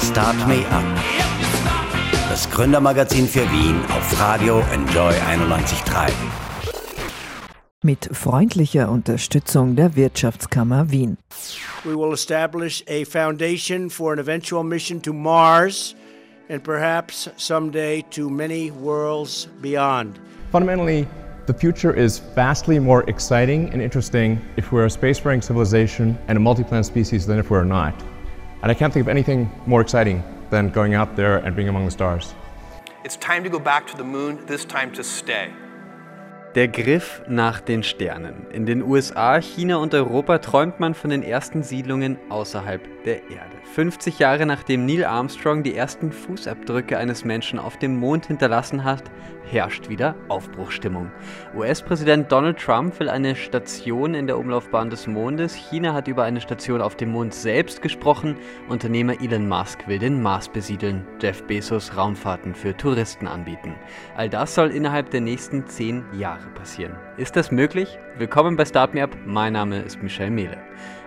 Start Me Up. Das Gründermagazin für Wien auf Radio Enjoy 91.3. Mit freundlicher Unterstützung der Wirtschaftskammer Wien. We will establish a foundation for an eventual mission to Mars and perhaps someday to many worlds beyond. Fundamentally, the future is vastly more exciting and interesting if we're a spacefaring civilization and a multi-planet species than if we're not. And I can't think of anything more exciting than going out there and being among the stars. It's time to go back to the moon, this time to stay. Der Griff nach den Sternen. In den USA, China und Europa träumt man von den ersten Siedlungen außerhalb der Erde. 50 Jahre nachdem Neil Armstrong die ersten Fußabdrücke eines Menschen auf dem Mond hinterlassen hat, herrscht wieder Aufbruchstimmung. US-Präsident Donald Trump will eine Station in der Umlaufbahn des Mondes. China hat über eine Station auf dem Mond selbst gesprochen. Unternehmer Elon Musk will den Mars besiedeln. Jeff Bezos Raumfahrten für Touristen anbieten. All das soll innerhalb der nächsten 10 Jahre passieren. Ist das möglich? Willkommen bei Start Me Up. Mein Name ist Michel Mehle.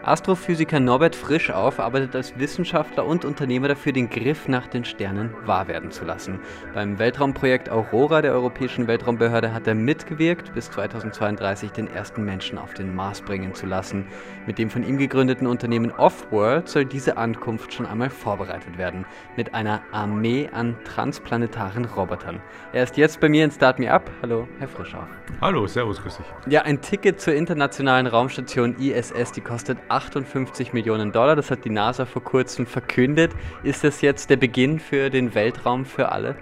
Astrophysiker Norbert Frischauf arbeitet als Wissenschaftler und Unternehmer dafür, den Griff nach den Sternen wahr werden zu lassen. Beim Weltraumprojekt Aurora der Europäischen Weltraumbehörde hat er mitgewirkt, bis 2032 den ersten Menschen auf den Mars bringen zu lassen. Mit dem von ihm gegründeten Unternehmen Offworld soll diese Ankunft schon einmal vorbereitet werden, mit einer Armee an transplanetaren Robotern. Er ist jetzt bei mir in Start Me Up. Hallo, Herr Frischauf. Hallo, servus, grüß dich. Ja, ein Ticket zur internationalen Raumstation ISS, die kostet 58 Millionen Dollar. Das hat die NASA vor kurzem verkündet. Ist das jetzt der Beginn für den Weltraum für alle?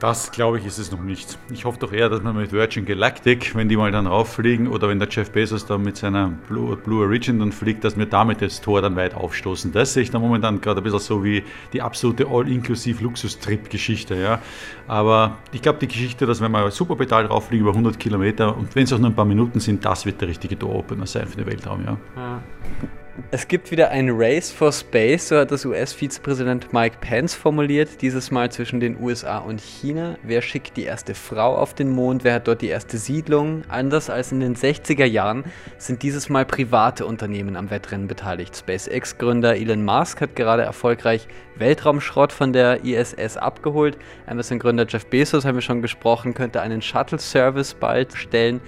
Das glaube ich ist es noch nicht. Ich hoffe doch eher, dass man mit Virgin Galactic, wenn die mal dann rauffliegen, oder wenn der Jeff Bezos dann mit seiner Blue, Blue Origin dann fliegt, dass wir damit das Tor dann weit aufstoßen. Das sehe ich dann momentan gerade ein bisschen so wie die absolute All-Inklusiv-Luxus-Trip-Geschichte. Ja. Aber ich glaube, die Geschichte, dass wenn wir Superpedal rauffliegen über 100 Kilometer und wenn es auch nur ein paar Minuten sind, das wird der richtige Door-Opener sein für den Weltraum. Ja. ja. Es gibt wieder ein Race for Space, so hat das US-Vizepräsident Mike Pence formuliert, dieses Mal zwischen den USA und China. Wer schickt die erste Frau auf den Mond? Wer hat dort die erste Siedlung? Anders als in den 60er Jahren sind dieses Mal private Unternehmen am Wettrennen beteiligt. SpaceX-Gründer Elon Musk hat gerade erfolgreich Weltraumschrott von der ISS abgeholt. Amazon-Gründer Jeff Bezos, haben wir schon gesprochen, könnte einen Shuttle-Service bald stellen.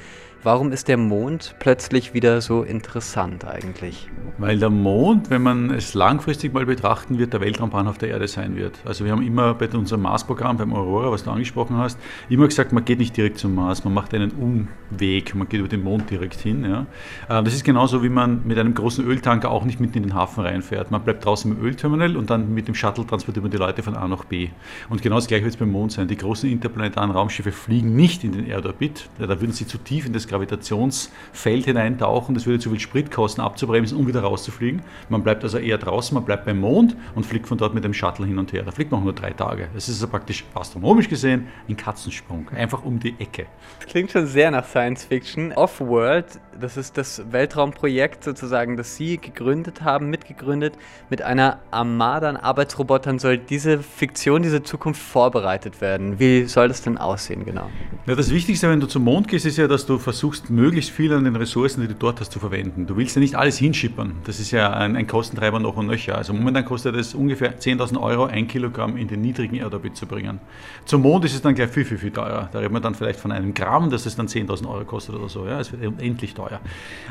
Warum ist der Mond plötzlich wieder so interessant eigentlich? Weil der Mond, wenn man es langfristig mal betrachten wird, der Weltraumbahnhof der Erde sein wird. Also wir haben immer bei unserem Mars-Programm, beim Aurora, was du angesprochen hast, immer gesagt, man geht nicht direkt zum Mars, man macht einen Umweg, man geht über den Mond direkt hin. Ja. Äh, das ist genauso, wie man mit einem großen Öltanker auch nicht mitten in den Hafen reinfährt. Man bleibt draußen im Ölterminal und dann mit dem Shuttle transportiert man die Leute von A nach B. Und genau das gleiche wird es beim Mond sein. Die großen interplanetaren Raumschiffe fliegen nicht in den Erdorbit, da würden sie zu tief in das Gravitationsfeld hineintauchen. Das würde zu viel Sprit kosten, abzubremsen, um wieder rauszufliegen. Man bleibt also eher draußen, man bleibt beim Mond und fliegt von dort mit dem Shuttle hin und her. Da fliegt man auch nur drei Tage. Das ist also praktisch astronomisch gesehen ein Katzensprung, einfach um die Ecke. Klingt schon sehr nach Science Fiction. Off-World, das ist das Weltraumprojekt sozusagen, das Sie gegründet haben, mitgegründet. Mit einer Armada an Arbeitsrobotern soll diese Fiktion, diese Zukunft vorbereitet werden. Wie soll das denn aussehen genau? Ja, das Wichtigste, wenn du zum Mond gehst, ist ja, dass du versuchst, möglichst viel an den Ressourcen, die du dort hast, zu verwenden. Du willst ja nicht alles hinschippern. Das ist ja ein, ein Kostentreiber noch und nöcher. Also momentan kostet es ungefähr 10.000 Euro, ein Kilogramm in den niedrigen Erdorbit zu bringen. Zum Mond ist es dann gleich viel, viel, viel teurer. Da reden wir dann vielleicht von einem Gramm, dass es dann 10.000 Euro kostet oder so. Ja, es wird unendlich teuer.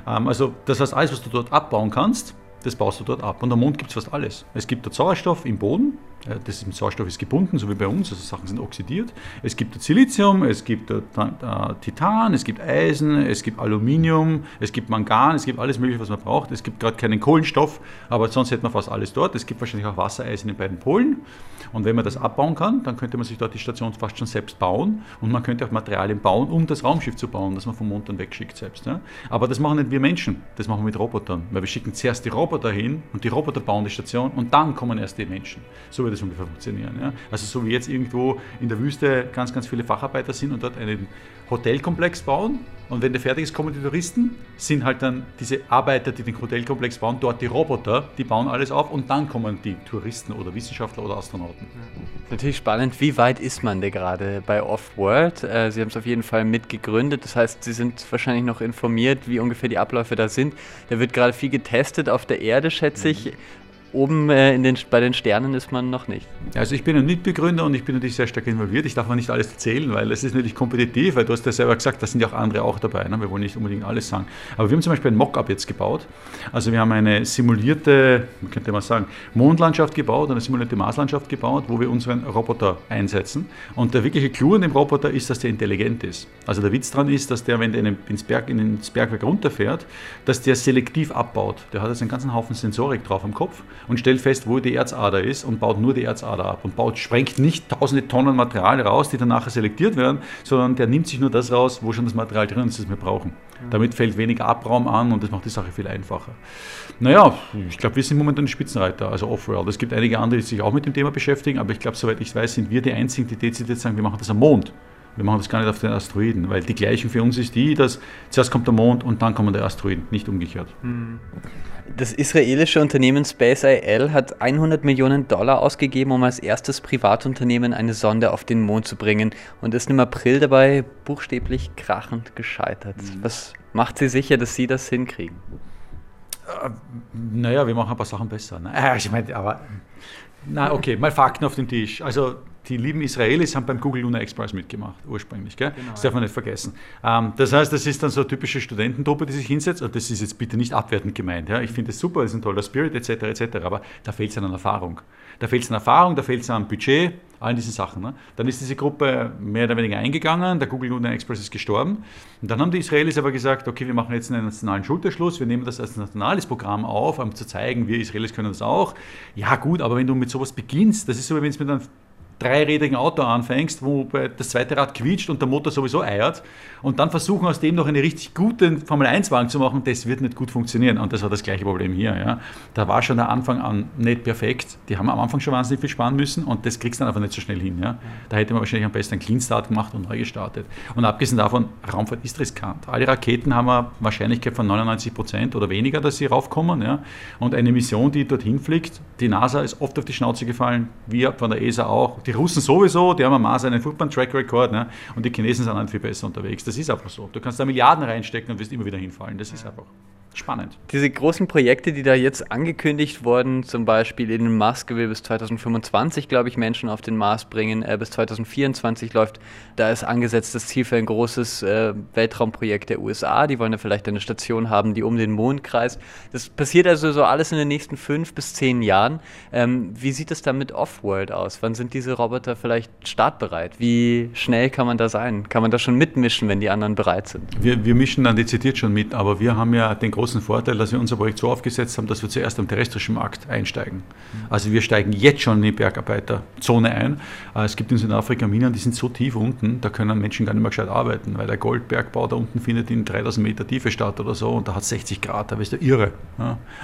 Ähm, also das heißt, alles, was du dort abbauen kannst, das baust du dort ab. Und am Mond gibt es fast alles. Es gibt Sauerstoff im Boden, das im Sauerstoff ist gebunden, so wie bei uns, also Sachen sind oxidiert. Es gibt Silizium, es gibt Titan, es gibt Eisen, es gibt Aluminium, es gibt Mangan, es gibt alles Mögliche, was man braucht. Es gibt gerade keinen Kohlenstoff, aber sonst hätte man fast alles dort. Es gibt wahrscheinlich auch Wassereis in den beiden Polen. Und wenn man das abbauen kann, dann könnte man sich dort die Station fast schon selbst bauen und man könnte auch Materialien bauen, um das Raumschiff zu bauen, das man vom Mond dann wegschickt selbst. Ja. Aber das machen nicht wir Menschen, das machen wir mit Robotern, weil wir schicken zuerst die Roboter hin und die Roboter bauen die Station und dann kommen erst die Menschen. So wird das ungefähr funktionieren. Ja. Also so wie jetzt irgendwo in der Wüste ganz, ganz viele Facharbeiter sind und dort einen Hotelkomplex bauen und wenn der fertig ist, kommen die Touristen, sind halt dann diese Arbeiter, die den Hotelkomplex bauen, dort die Roboter, die bauen alles auf und dann kommen die Touristen oder Wissenschaftler oder Astronauten. Natürlich spannend, wie weit ist man denn gerade bei Off-World? Äh, Sie haben es auf jeden Fall mitgegründet, das heißt, Sie sind wahrscheinlich noch informiert, wie ungefähr die Abläufe da sind. Da wird gerade viel getestet auf der Erde, schätze ich. Oben äh, den, bei den Sternen ist man noch nicht. Also ich bin ein Mitbegründer und ich bin natürlich sehr stark involviert. Ich darf mal nicht alles erzählen, weil es ist natürlich kompetitiv, weil du hast ja selber gesagt, da sind ja auch andere auch dabei. Ne? Wir wollen nicht unbedingt alles sagen. Aber wir haben zum Beispiel ein Mockup jetzt gebaut. Also wir haben eine simulierte, könnte man sagen, Mondlandschaft gebaut, eine simulierte Marslandschaft gebaut, wo wir unseren Roboter einsetzen. Und der wirkliche Clou an dem Roboter ist, dass der intelligent ist. Also der Witz daran ist, dass der, wenn der ins, Berg, ins Bergwerk runterfährt, dass der selektiv abbaut. Der hat jetzt einen ganzen Haufen Sensorik drauf am Kopf und stellt fest, wo die Erzader ist und baut nur die Erzader ab und baut, sprengt nicht tausende Tonnen Material raus, die dann nachher selektiert werden, sondern der nimmt sich nur das raus, wo schon das Material drin ist, das wir brauchen. Mhm. Damit fällt weniger Abraum an und das macht die Sache viel einfacher. Naja, ich glaube, wir sind momentan Spitzenreiter, also Offworld. Es gibt einige andere, die sich auch mit dem Thema beschäftigen, aber ich glaube, soweit ich weiß, sind wir die Einzigen, die dezidiert sagen, wir machen das am Mond. Wir machen das gar nicht auf den Asteroiden, weil die Gleichung für uns ist die, dass zuerst kommt der Mond und dann kommen die Asteroiden, nicht umgekehrt. Hm. Das israelische Unternehmen SpaceIL hat 100 Millionen Dollar ausgegeben, um als erstes Privatunternehmen eine Sonde auf den Mond zu bringen und ist im April dabei buchstäblich krachend gescheitert. Mhm. Was macht Sie sicher, dass Sie das hinkriegen? Äh, naja, wir machen ein paar Sachen besser. Ne? Ich meine, aber. Na, okay, mal Fakten auf den Tisch. Also, die lieben Israelis haben beim Google Lunar Express mitgemacht, ursprünglich. Gell? Genau, das darf man nicht vergessen. Ähm, das heißt, das ist dann so eine typische Studententruppe, die sich hinsetzt. Und das ist jetzt bitte nicht abwertend gemeint. Ja? Ich finde es super, das ist ein toller Spirit etc. etc. Aber da fehlt es an Erfahrung. Da fehlt es an Erfahrung, da fehlt es an Budget, allen diesen Sachen. Ne? Dann ist diese Gruppe mehr oder weniger eingegangen, der Google Lunar Express ist gestorben. Und dann haben die Israelis aber gesagt, okay, wir machen jetzt einen nationalen Schulterschluss, wir nehmen das als nationales Programm auf, um zu zeigen, wir Israelis können das auch. Ja gut, aber wenn du mit sowas beginnst, das ist so, wie wenn es mit einem dreirädigen Auto anfängst, wo das zweite Rad quietscht und der Motor sowieso eiert und dann versuchen aus dem noch einen richtig guten Formel-1-Wagen zu machen, das wird nicht gut funktionieren. Und das war das gleiche Problem hier. Ja. Da war schon der Anfang an nicht perfekt. Die haben am Anfang schon wahnsinnig viel sparen müssen und das kriegst du dann einfach nicht so schnell hin. Ja. Da hätte man wahrscheinlich am besten einen Clean Start gemacht und neu gestartet. Und abgesehen davon, Raumfahrt ist riskant. Alle Raketen haben eine Wahrscheinlichkeit von 99 Prozent oder weniger, dass sie raufkommen. Ja. Und eine Mission, die dorthin fliegt, die NASA ist oft auf die Schnauze gefallen, wir von der ESA auch die Russen sowieso, die haben am Mars einen furchtbaren Track Record ne? und die Chinesen sind halt viel besser unterwegs. Das ist einfach so. Du kannst da Milliarden reinstecken und wirst immer wieder hinfallen. Das ist einfach spannend. Diese großen Projekte, die da jetzt angekündigt wurden, zum Beispiel Elon Musk will bis 2025, glaube ich, Menschen auf den Mars bringen, äh, bis 2024 läuft, da ist angesetzt das Ziel für ein großes äh, Weltraumprojekt der USA. Die wollen ja vielleicht eine Station haben, die um den Mond kreist. Das passiert also so alles in den nächsten fünf bis zehn Jahren. Ähm, wie sieht es da mit Offworld aus? Wann sind diese Roboter vielleicht startbereit? Wie schnell kann man da sein? Kann man da schon mitmischen, wenn die anderen bereit sind? Wir, wir mischen dann dezidiert schon mit, aber wir haben ja den großen großen Vorteil, dass wir unser Projekt so aufgesetzt haben, dass wir zuerst am terrestrischen Markt einsteigen. Also wir steigen jetzt schon in die Bergarbeiterzone ein. Äh, es gibt in Südafrika Minen, die sind so tief unten, da können Menschen gar nicht mehr gescheit arbeiten, weil der Goldbergbau da unten findet in 3000 Meter Tiefe statt oder so und da hat 60 Grad, da bist du irre.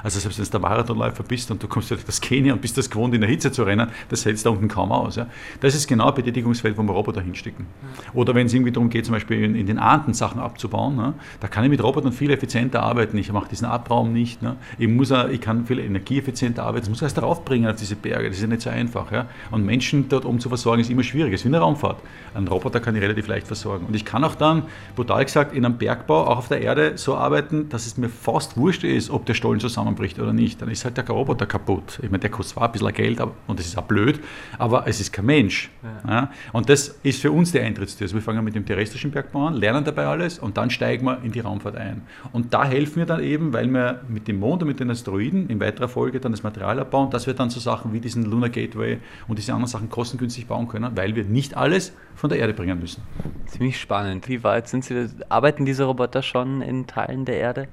Also selbst wenn du der Marathonläufer bist und du kommst durch das Kenia und bist das gewohnt, in der Hitze zu rennen, das hältst da unten kaum aus. Das ist genau ein Betätigungsfeld, wo wir Roboter hinstecken. Oder wenn es irgendwie darum geht, zum Beispiel in, den Ahnden Sachen abzubauen, da kann ich mit Robotern viel effizienter arbeiten. Ich mache diesen Abraum nicht. Ne? Ich, muss auch, ich kann viel energieeffizienter arbeiten, das muss erst darauf bringen auf diese Berge, das ist ja nicht so einfach. Ja? Und Menschen dort um zu versorgen, ist immer schwierig, es ist wie eine Raumfahrt. Ein Roboter kann ich relativ leicht versorgen. Und ich kann auch dann, brutal gesagt, in einem Bergbau, auch auf der Erde, so arbeiten, dass es mir fast wurscht ist, ob der Stollen zusammenbricht oder nicht. Dann ist halt der Roboter kaputt. Ich meine, der kostet zwar ein bisschen Geld aber, und das ist auch blöd, aber es ist kein Mensch. Ja. Ja? Und das ist für uns die Eintrittstür. Also wir fangen mit dem terrestrischen Bergbau an, lernen dabei alles und dann steigen wir in die Raumfahrt ein. Und da helfen wir dann eben, weil wir mit dem Mond und mit den Asteroiden in weiterer Folge dann das Material abbauen, dass wir dann so Sachen wie diesen Lunar Gateway und diese anderen Sachen kostengünstig bauen können, weil wir nicht alles von der Erde bringen müssen. Ziemlich spannend. Wie weit sind Sie? Arbeiten diese Roboter schon in Teilen der Erde?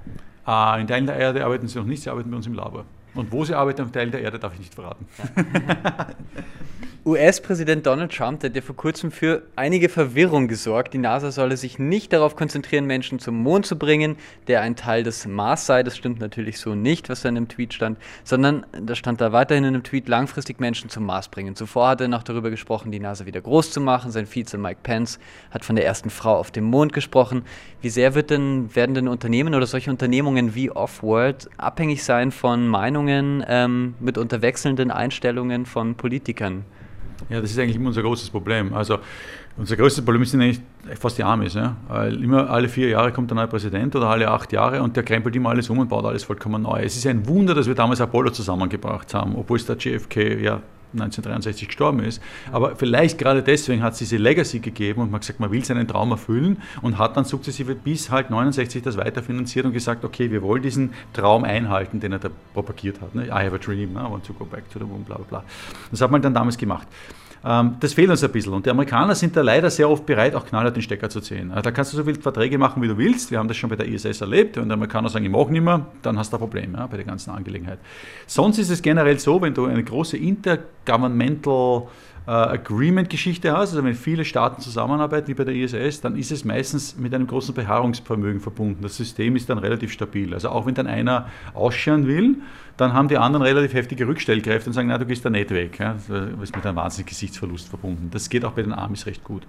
Äh, in Teilen der Erde arbeiten sie noch nicht, sie arbeiten bei uns im Labor. Und wo sie arbeiten auf Teilen der Erde, darf ich nicht verraten. US-Präsident Donald Trump hat ja vor kurzem für einige Verwirrung gesorgt. Die NASA solle sich nicht darauf konzentrieren, Menschen zum Mond zu bringen, der ein Teil des Mars sei. Das stimmt natürlich so nicht, was da in dem Tweet stand, sondern da stand da weiterhin in dem Tweet, langfristig Menschen zum Mars bringen. Zuvor hat er noch darüber gesprochen, die NASA wieder groß zu machen. Sein Vize Mike Pence hat von der ersten Frau auf dem Mond gesprochen. Wie sehr wird denn, werden denn Unternehmen oder solche Unternehmungen wie Offworld abhängig sein von Meinungen, ähm, mitunter wechselnden Einstellungen von Politikern? Ja, das ist eigentlich immer unser großes Problem. Also unser größtes Problem sind eigentlich fast die Amis. Ja? Weil immer alle vier Jahre kommt der neue Präsident oder alle acht Jahre und der krempelt immer alles um und baut alles vollkommen neu. Es ist ein Wunder, dass wir damals Apollo zusammengebracht haben, obwohl es der JFK ja 1963 gestorben ist. Aber vielleicht gerade deswegen hat es diese Legacy gegeben und man hat gesagt, man will seinen Traum erfüllen und hat dann sukzessive bis halt 69 das weiterfinanziert und gesagt, okay, wir wollen diesen Traum einhalten, den er da propagiert hat. Ne? I have a dream, ne? I want to go back to the moon, bla bla bla. Das hat man dann damals gemacht. Ähm, das fehlt uns ein bisschen. Und die Amerikaner sind da leider sehr oft bereit, auch knallhart den Stecker zu ziehen. Also da kannst du so viele Verträge machen, wie du willst. Wir haben das schon bei der ISS erlebt. Und die Amerikaner sagen, ich mag nicht mehr, dann hast du ein Problem ja, bei der ganzen Angelegenheit. Sonst ist es generell so, wenn du eine große intergovernmental Agreement-Geschichte hast, also wenn viele Staaten zusammenarbeiten, wie bei der ISS, dann ist es meistens mit einem großen Beharrungsvermögen verbunden. Das System ist dann relativ stabil. Also auch wenn dann einer ausscheren will, dann haben die anderen relativ heftige Rückstellkräfte und sagen, na, du gehst da nicht weg. Ja? Das ist mit einem wahnsinnigen Gesichtsverlust verbunden. Das geht auch bei den Amis recht gut.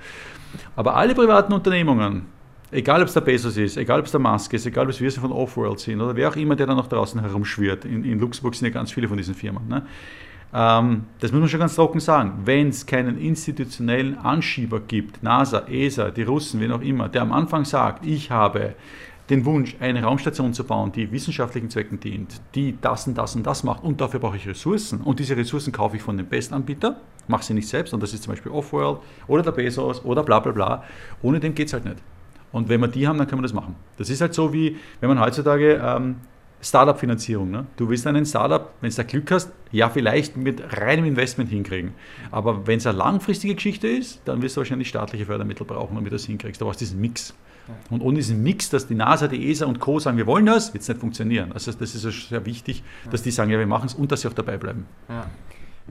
Aber alle privaten Unternehmungen, egal ob es der Bezos ist, egal ob es der Musk ist, egal ob es wir von Offworld sind oder wer auch immer, der da noch draußen herumschwirrt, in, in Luxemburg sind ja ganz viele von diesen Firmen, ne? Ähm, das muss man schon ganz trocken sagen. Wenn es keinen institutionellen Anschieber gibt, NASA, ESA, die Russen, wen auch immer, der am Anfang sagt, ich habe den Wunsch, eine Raumstation zu bauen, die wissenschaftlichen Zwecken dient, die das und das und das macht und dafür brauche ich Ressourcen und diese Ressourcen kaufe ich von dem Bestanbieter, mache sie nicht selbst und das ist zum Beispiel Offworld oder der Bezos oder bla bla bla. Ohne dem geht es halt nicht. Und wenn wir die haben, dann können wir das machen. Das ist halt so wie, wenn man heutzutage ähm, Startup-Finanzierung. Ne? Du willst einen Startup, wenn du da Glück hast, ja, vielleicht mit reinem Investment hinkriegen. Aber wenn es eine langfristige Geschichte ist, dann wirst du wahrscheinlich staatliche Fördermittel brauchen, damit du das hinkriegst. Da brauchst du diesen Mix. Und ohne diesen Mix, dass die NASA, die ESA und Co. sagen, wir wollen das, wird es nicht funktionieren. Also das ist sehr wichtig, dass die sagen, ja, wir machen es und dass sie auch dabei bleiben. Ja.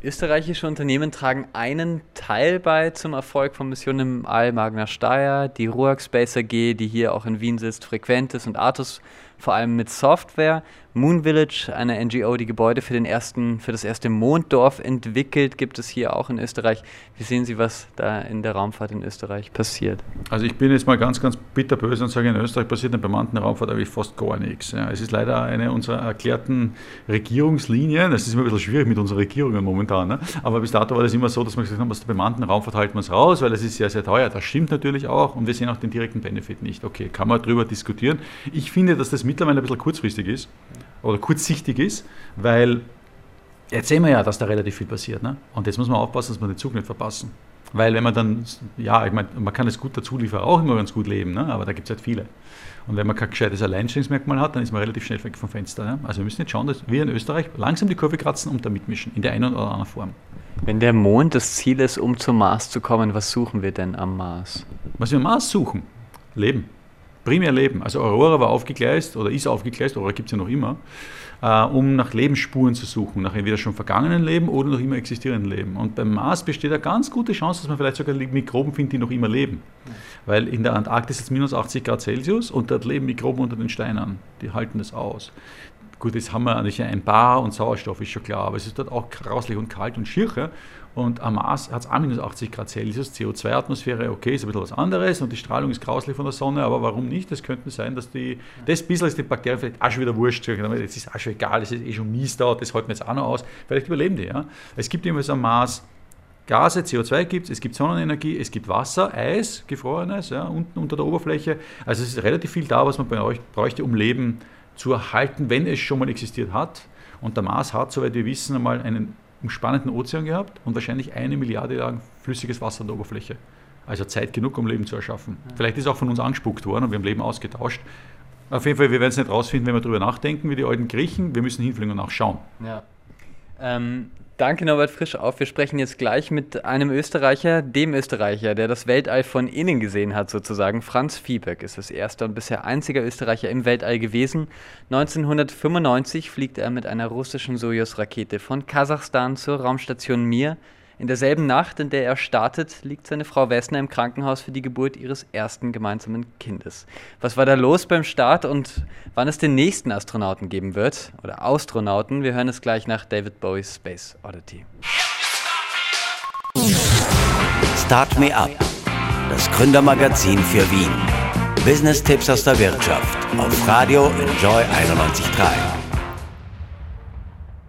Österreichische Unternehmen tragen einen Teil bei zum Erfolg von Missionen im All. Magna Steyr, die Ruag Space AG, die hier auch in Wien sitzt, Frequentis und Artus vor allem mit Software. Moon Village, eine NGO, die Gebäude für, den ersten, für das erste Monddorf entwickelt, gibt es hier auch in Österreich. Wie sehen Sie, was da in der Raumfahrt in Österreich passiert? Also ich bin jetzt mal ganz, ganz bitterböse und sage, in Österreich passiert in der bemannten Raumfahrt eigentlich fast gar nichts. Ja, es ist leider eine unserer erklärten Regierungslinien. Das ist immer ein bisschen schwierig mit unseren Regierungen momentan. Ne? Aber bis dato war das immer so, dass wir gesagt haben, aus der bemannten Raumfahrt halten wir es raus, weil es ist sehr, sehr teuer. Das stimmt natürlich auch und wir sehen auch den direkten Benefit nicht. Okay, kann man darüber diskutieren. Ich finde, dass das mittlerweile ein bisschen kurzfristig ist oder kurzsichtig ist, weil jetzt sehen wir ja, dass da relativ viel passiert. Ne? Und jetzt muss man aufpassen, dass wir den Zug nicht verpassen. Weil wenn man dann, ja, ich meine, man kann es gut dazu liefern, auch immer ganz gut leben, ne? aber da gibt es halt viele. Und wenn man kein gescheites Alleinstellungsmerkmal hat, dann ist man relativ schnell weg vom Fenster. Ne? Also wir müssen jetzt schauen, dass wir in Österreich langsam die Kurve kratzen und da mitmischen, in der einen oder anderen Form. Wenn der Mond das Ziel ist, um zum Mars zu kommen, was suchen wir denn am Mars? Was wir am Mars suchen? Leben primär Leben. Also Aurora war aufgegleist oder ist aufgegleist, Aurora gibt es ja noch immer, äh, um nach Lebensspuren zu suchen, nach entweder schon vergangenen Leben oder noch immer existierenden Leben. Und beim Mars besteht eine ganz gute Chance, dass man vielleicht sogar Mikroben findet, die noch immer leben. Weil in der Antarktis ist es minus 80 Grad Celsius und dort leben Mikroben unter den Steinen. Die halten das aus. Gut, jetzt haben wir natürlich ein Bar und Sauerstoff, ist schon klar, aber es ist dort auch grauslich und kalt und schier. Und am Mars hat es auch minus 80 Grad Celsius, CO2-Atmosphäre, okay, ist ein bisschen was anderes und die Strahlung ist grauslich von der Sonne, aber warum nicht? Das könnte sein, dass die, das bisschen ist den Bakterien vielleicht auch schon wieder wurscht. Jetzt ist auch schon egal, es ist eh schon mies da, das halten wir jetzt auch noch aus. Vielleicht überleben die, ja. Es gibt so am Mars Gase, CO2 gibt es, es gibt Sonnenenergie, es gibt Wasser, Eis, gefrorenes, ja, unten unter der Oberfläche. Also es ist relativ viel da, was man bräuchte, um Leben zu erhalten, wenn es schon mal existiert hat. Und der Mars hat, soweit wir wissen, einmal einen umspannenden Ozean gehabt und wahrscheinlich eine Milliarde lang flüssiges Wasser an der Oberfläche. Also Zeit genug, um Leben zu erschaffen. Ja. Vielleicht ist auch von uns angespuckt worden und wir haben Leben ausgetauscht. Auf jeden Fall, wir werden es nicht rausfinden, wenn wir darüber nachdenken, wie die alten Griechen. Wir müssen hinfliegen und nachschauen. Ja. Ähm, Danke Norbert Frisch auf. Wir sprechen jetzt gleich mit einem Österreicher, dem Österreicher, der das Weltall von innen gesehen hat sozusagen. Franz Viehböck ist das erste und bisher einziger Österreicher im Weltall gewesen. 1995 fliegt er mit einer russischen Sojus-Rakete von Kasachstan zur Raumstation Mir in derselben Nacht, in der er startet, liegt seine Frau Wessner im Krankenhaus für die Geburt ihres ersten gemeinsamen Kindes. Was war da los beim Start und wann es den nächsten Astronauten geben wird? Oder Astronauten? Wir hören es gleich nach David Bowies Space Oddity. Start Me Up, das Gründermagazin für Wien. Business-Tipps aus der Wirtschaft auf Radio Enjoy 91.3.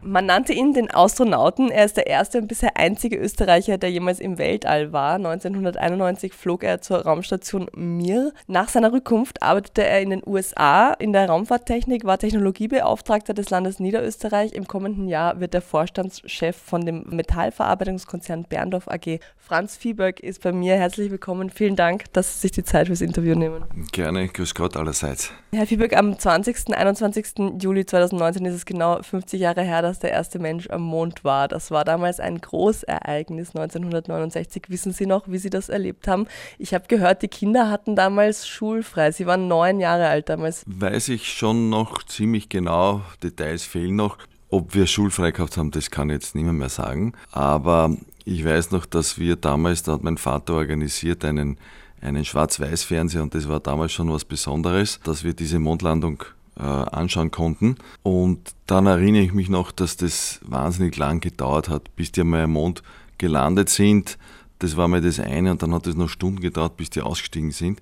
Man nannte ihn den Astronauten. Er ist der erste und bisher einzige Österreicher, der jemals im Weltall war. 1991 flog er zur Raumstation Mir. Nach seiner Rückkunft arbeitete er in den USA in der Raumfahrttechnik, war Technologiebeauftragter des Landes Niederösterreich. Im kommenden Jahr wird er Vorstandschef von dem Metallverarbeitungskonzern Berndorf AG. Franz Viehberg ist bei mir. Herzlich willkommen. Vielen Dank, dass Sie sich die Zeit fürs Interview nehmen. Gerne, grüß Gott allerseits. Herr Viehberg, am 20. 21. Juli 2019 ist es genau 50 Jahre her, dass der erste Mensch am Mond war. Das war damals ein Großereignis 1969. Wissen Sie noch, wie Sie das erlebt haben? Ich habe gehört, die Kinder hatten damals schulfrei. Sie waren neun Jahre alt damals. Weiß ich schon noch ziemlich genau. Details fehlen noch. Ob wir schulfrei gehabt haben, das kann ich jetzt niemand mehr sagen. Aber ich weiß noch, dass wir damals, da hat mein Vater organisiert, einen, einen Schwarz-Weiß-Fernseher und das war damals schon was Besonderes, dass wir diese Mondlandung anschauen konnten. Und dann erinnere ich mich noch, dass das wahnsinnig lang gedauert hat, bis die einmal am Mond gelandet sind. Das war mal das eine und dann hat es noch Stunden gedauert, bis die ausgestiegen sind.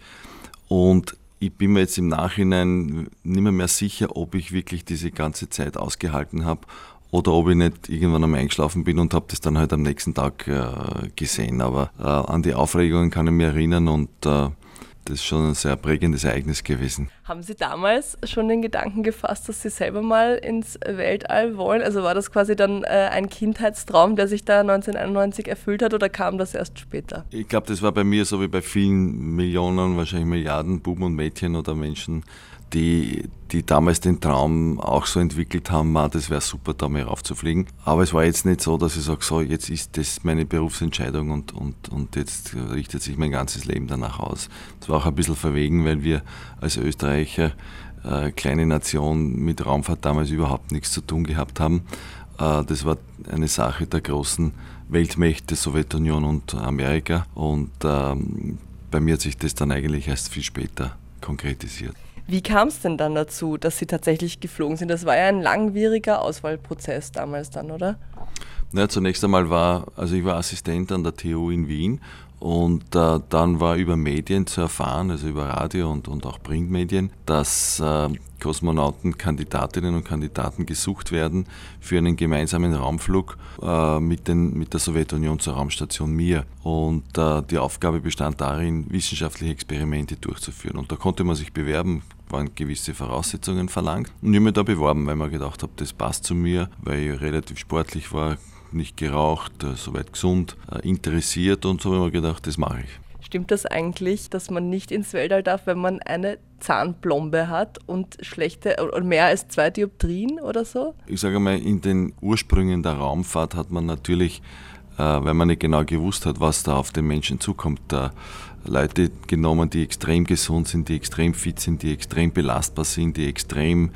Und ich bin mir jetzt im Nachhinein nicht mehr, mehr sicher, ob ich wirklich diese ganze Zeit ausgehalten habe oder ob ich nicht irgendwann einmal eingeschlafen bin und habe das dann halt am nächsten Tag äh, gesehen. Aber äh, an die Aufregungen kann ich mich erinnern und äh, das ist schon ein sehr prägendes Ereignis gewesen. Haben Sie damals schon den Gedanken gefasst, dass Sie selber mal ins Weltall wollen? Also war das quasi dann äh, ein Kindheitstraum, der sich da 1991 erfüllt hat oder kam das erst später? Ich glaube, das war bei mir so wie bei vielen Millionen, wahrscheinlich Milliarden Buben und Mädchen oder Menschen, die, die damals den Traum auch so entwickelt haben, ah, das wäre super, da mal raufzufliegen. Aber es war jetzt nicht so, dass ich sage, so, jetzt ist das meine Berufsentscheidung und, und, und jetzt richtet sich mein ganzes Leben danach aus. Es war auch ein bisschen verwegen, weil wir als Österreicher, äh, kleine Nation mit Raumfahrt damals überhaupt nichts zu tun gehabt haben. Äh, das war eine Sache der großen Weltmächte, Sowjetunion und Amerika. Und ähm, bei mir hat sich das dann eigentlich erst viel später konkretisiert. Wie kam es denn dann dazu, dass Sie tatsächlich geflogen sind? Das war ja ein langwieriger Auswahlprozess damals dann, oder? Naja, zunächst einmal war, also ich war Assistent an der TU in Wien und äh, dann war über Medien zu erfahren, also über Radio und, und auch Printmedien, dass äh, Kosmonautenkandidatinnen und Kandidaten gesucht werden für einen gemeinsamen Raumflug äh, mit, den, mit der Sowjetunion zur Raumstation Mir. Und äh, die Aufgabe bestand darin, wissenschaftliche Experimente durchzuführen. Und da konnte man sich bewerben, waren gewisse Voraussetzungen verlangt. Und ich habe mich da beworben, weil man gedacht habe, das passt zu mir, weil ich relativ sportlich war, nicht geraucht, äh, soweit gesund, äh, interessiert und so habe ich mir gedacht, das mache ich. Stimmt das eigentlich, dass man nicht ins Weltall darf, wenn man eine Zahnplombe hat und schlechte oder mehr als zwei Dioptrien oder so? Ich sage mal, in den Ursprüngen der Raumfahrt hat man natürlich, äh, weil man nicht genau gewusst hat, was da auf den Menschen zukommt, da Leute genommen, die extrem gesund sind, die extrem fit sind, die extrem belastbar sind, die extrem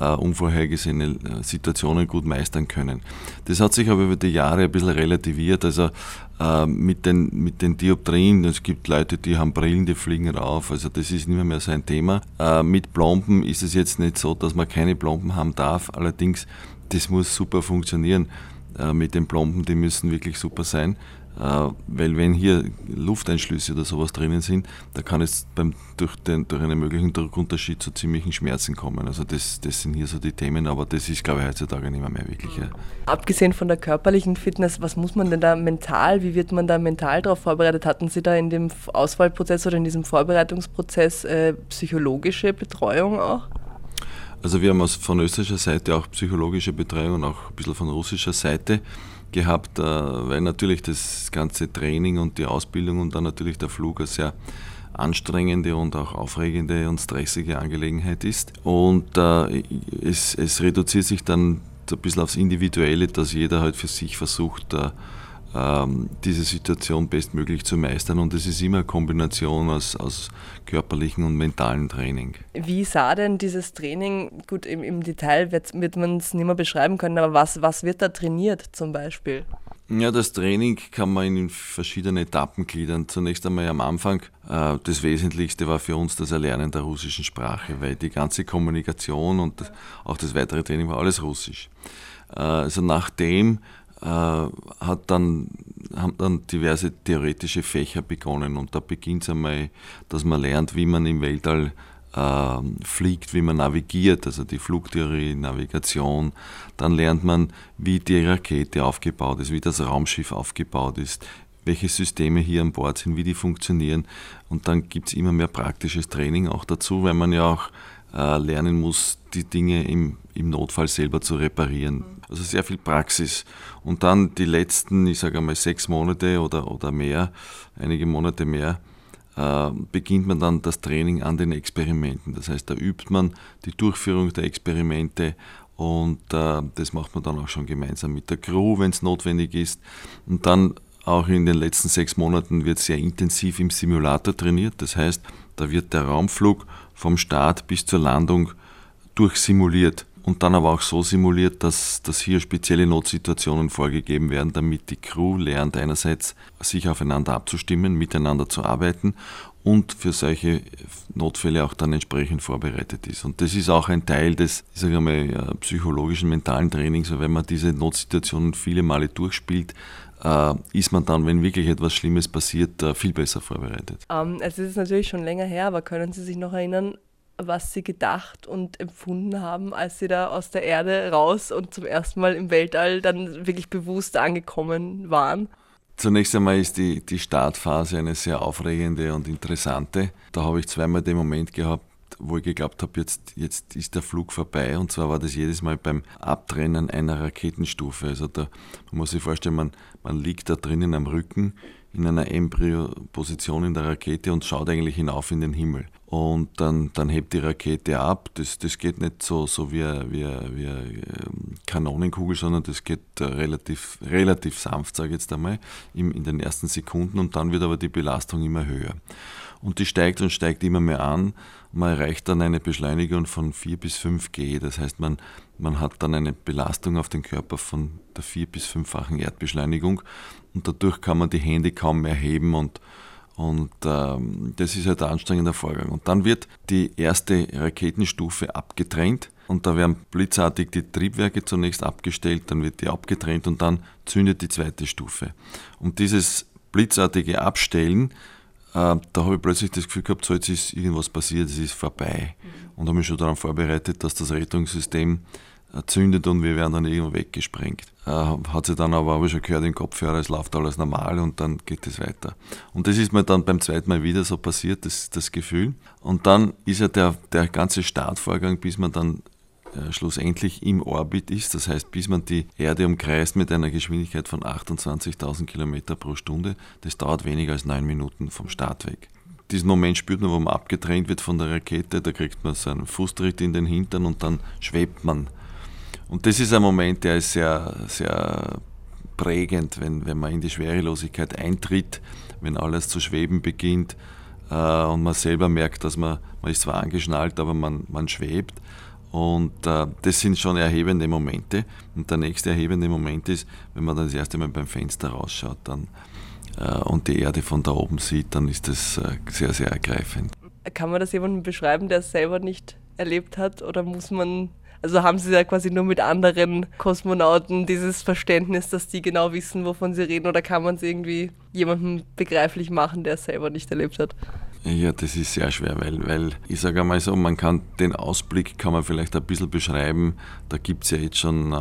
äh, unvorhergesehene äh, Situationen gut meistern können. Das hat sich aber über die Jahre ein bisschen relativiert. Also äh, mit, den, mit den Dioptrien, es gibt Leute, die haben Brillen, die fliegen rauf, also das ist nicht mehr, so ein Thema. Äh, mit Plomben ist es jetzt nicht so, dass man keine Plomben haben darf, allerdings das muss super funktionieren äh, mit den Plomben, die müssen wirklich super sein. Äh, weil wenn hier Lufteinschlüsse oder sowas drinnen sind, da kann es beim, durch, den, durch einen möglichen Druckunterschied zu ziemlichen Schmerzen kommen. Also das, das sind hier so die Themen, aber das ist, glaube ich, heutzutage nicht mehr, mehr wirklich. Ja. Abgesehen von der körperlichen Fitness, was muss man denn da mental, wie wird man da mental darauf vorbereitet? Hatten Sie da in dem Auswahlprozess oder in diesem Vorbereitungsprozess äh, psychologische Betreuung auch? Also wir haben aus, von österreichischer Seite auch psychologische Betreuung und auch ein bisschen von russischer Seite gehabt, äh, weil natürlich das ganze Training und die Ausbildung und dann natürlich der Flug eine sehr anstrengende und auch aufregende und stressige Angelegenheit ist. Und äh, es, es, reduziert sich dann ein bisschen aufs Individuelle, dass jeder halt für sich versucht, äh, ähm, diese Situation bestmöglich zu meistern. Und es ist immer eine Kombination aus, aus körperlichen und mentalen Training. Wie sah denn dieses Training, gut, im, im Detail wird, wird man es nicht mehr beschreiben können, aber was, was wird da trainiert zum Beispiel? Ja, das Training kann man in verschiedene Etappen gliedern. Zunächst einmal am Anfang, äh, das Wesentlichste war für uns das Erlernen der russischen Sprache, weil die ganze Kommunikation und auch das weitere Training war alles russisch. Äh, also nachdem hat dann, haben dann diverse theoretische Fächer begonnen und da beginnt es einmal, dass man lernt, wie man im Weltall äh, fliegt, wie man navigiert, also die Flugtheorie, Navigation. Dann lernt man, wie die Rakete aufgebaut ist, wie das Raumschiff aufgebaut ist, welche Systeme hier an Bord sind, wie die funktionieren. Und dann gibt es immer mehr praktisches Training auch dazu, weil man ja auch äh, lernen muss, die Dinge im, im Notfall selber zu reparieren. Also sehr viel Praxis. Und dann die letzten, ich sage einmal sechs Monate oder, oder mehr, einige Monate mehr, äh, beginnt man dann das Training an den Experimenten. Das heißt, da übt man die Durchführung der Experimente und äh, das macht man dann auch schon gemeinsam mit der Crew, wenn es notwendig ist. Und dann auch in den letzten sechs Monaten wird sehr intensiv im Simulator trainiert. Das heißt, da wird der Raumflug vom Start bis zur Landung durchsimuliert und dann aber auch so simuliert, dass, dass hier spezielle Notsituationen vorgegeben werden, damit die Crew lernt einerseits sich aufeinander abzustimmen, miteinander zu arbeiten und für solche Notfälle auch dann entsprechend vorbereitet ist. Und das ist auch ein Teil des, ich mal, psychologischen, mentalen Trainings, weil wenn man diese Notsituationen viele Male durchspielt, äh, ist man dann, wenn wirklich etwas Schlimmes passiert, äh, viel besser vorbereitet. Um, ähm, es ist natürlich schon länger her, aber können Sie sich noch erinnern, was Sie gedacht und empfunden haben, als Sie da aus der Erde raus und zum ersten Mal im Weltall dann wirklich bewusst angekommen waren? Zunächst einmal ist die, die Startphase eine sehr aufregende und interessante. Da habe ich zweimal den Moment gehabt, wo ich geglaubt habe, jetzt, jetzt ist der Flug vorbei. Und zwar war das jedes Mal beim Abtrennen einer Raketenstufe. Also da man muss sich vorstellen, man, man liegt da drinnen am Rücken in einer Embryo-Position in der Rakete und schaut eigentlich hinauf in den Himmel. Und dann, dann hebt die Rakete ab. Das, das geht nicht so, so wie, wie, wie ähm, Kanonenkugel, sondern das geht äh, relativ, relativ sanft, sage ich jetzt einmal, in, in den ersten Sekunden. Und dann wird aber die Belastung immer höher. Und die steigt und steigt immer mehr an. Man erreicht dann eine Beschleunigung von 4 bis 5 G. Das heißt, man, man hat dann eine Belastung auf den Körper von der 4 bis 5-fachen Erdbeschleunigung und dadurch kann man die Hände kaum mehr heben und, und ähm, das ist halt ein anstrengender Vorgang. Und dann wird die erste Raketenstufe abgetrennt und da werden blitzartig die Triebwerke zunächst abgestellt, dann wird die abgetrennt und dann zündet die zweite Stufe. Und dieses blitzartige Abstellen äh, da habe ich plötzlich das Gefühl gehabt, so jetzt ist irgendwas passiert, es ist vorbei. Mhm. Und habe mich schon darauf vorbereitet, dass das Rettungssystem zündet und wir werden dann irgendwo weggesprengt. Äh, hat sich dann aber, habe ich schon gehört, im Kopfhörer, es läuft alles normal und dann geht es weiter. Und das ist mir dann beim zweiten Mal wieder so passiert, das, das Gefühl. Und dann ist ja der, der ganze Startvorgang, bis man dann äh, schlussendlich im Orbit ist. Das heißt, bis man die Erde umkreist mit einer Geschwindigkeit von 28.000 Kilometer pro Stunde, das dauert weniger als neun Minuten vom Start weg. Diesen Moment spürt man, wo man abgetrennt wird von der Rakete, da kriegt man so einen Fußtritt in den Hintern und dann schwebt man. Und das ist ein Moment, der ist sehr, sehr prägend, wenn, wenn man in die Schwerelosigkeit eintritt, wenn alles zu schweben beginnt äh, und man selber merkt, dass man, man ist zwar angeschnallt, aber man, man schwebt. Und äh, das sind schon erhebende Momente. Und der nächste erhebende Moment ist, wenn man dann das erste Mal beim Fenster rausschaut dann, äh, und die Erde von da oben sieht, dann ist das äh, sehr, sehr ergreifend. Kann man das jemandem beschreiben, der es selber nicht erlebt hat? Oder muss man, also haben Sie da quasi nur mit anderen Kosmonauten dieses Verständnis, dass die genau wissen, wovon sie reden? Oder kann man es irgendwie jemandem begreiflich machen, der es selber nicht erlebt hat? Ja, das ist sehr schwer, weil, weil ich sage einmal so, man kann den Ausblick kann man vielleicht ein bisschen beschreiben. Da gibt es ja jetzt schon äh,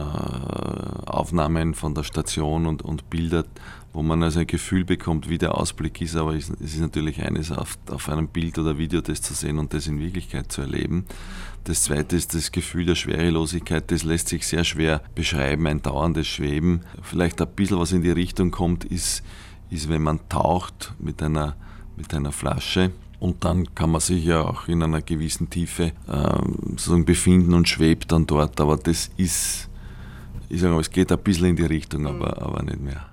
Aufnahmen von der Station und, und Bilder, wo man also ein Gefühl bekommt, wie der Ausblick ist, aber es, ist natürlich eines, auf, auf einem Bild oder Video das zu sehen und das in Wirklichkeit zu erleben. Das zweite ist das Gefühl der Schwerelosigkeit, das lässt sich sehr schwer beschreiben, ein dauerndes Schweben. Vielleicht ein bisschen was in die Richtung kommt, ist, ist wenn man taucht mit einer mit einer Flasche. Und dann kann man sich ja auch in einer gewissen Tiefe ähm, sozusagen befinden und schwebt dann dort. Aber das ist, ich sage mal, es geht ein bisschen in die Richtung, aber, aber nicht mehr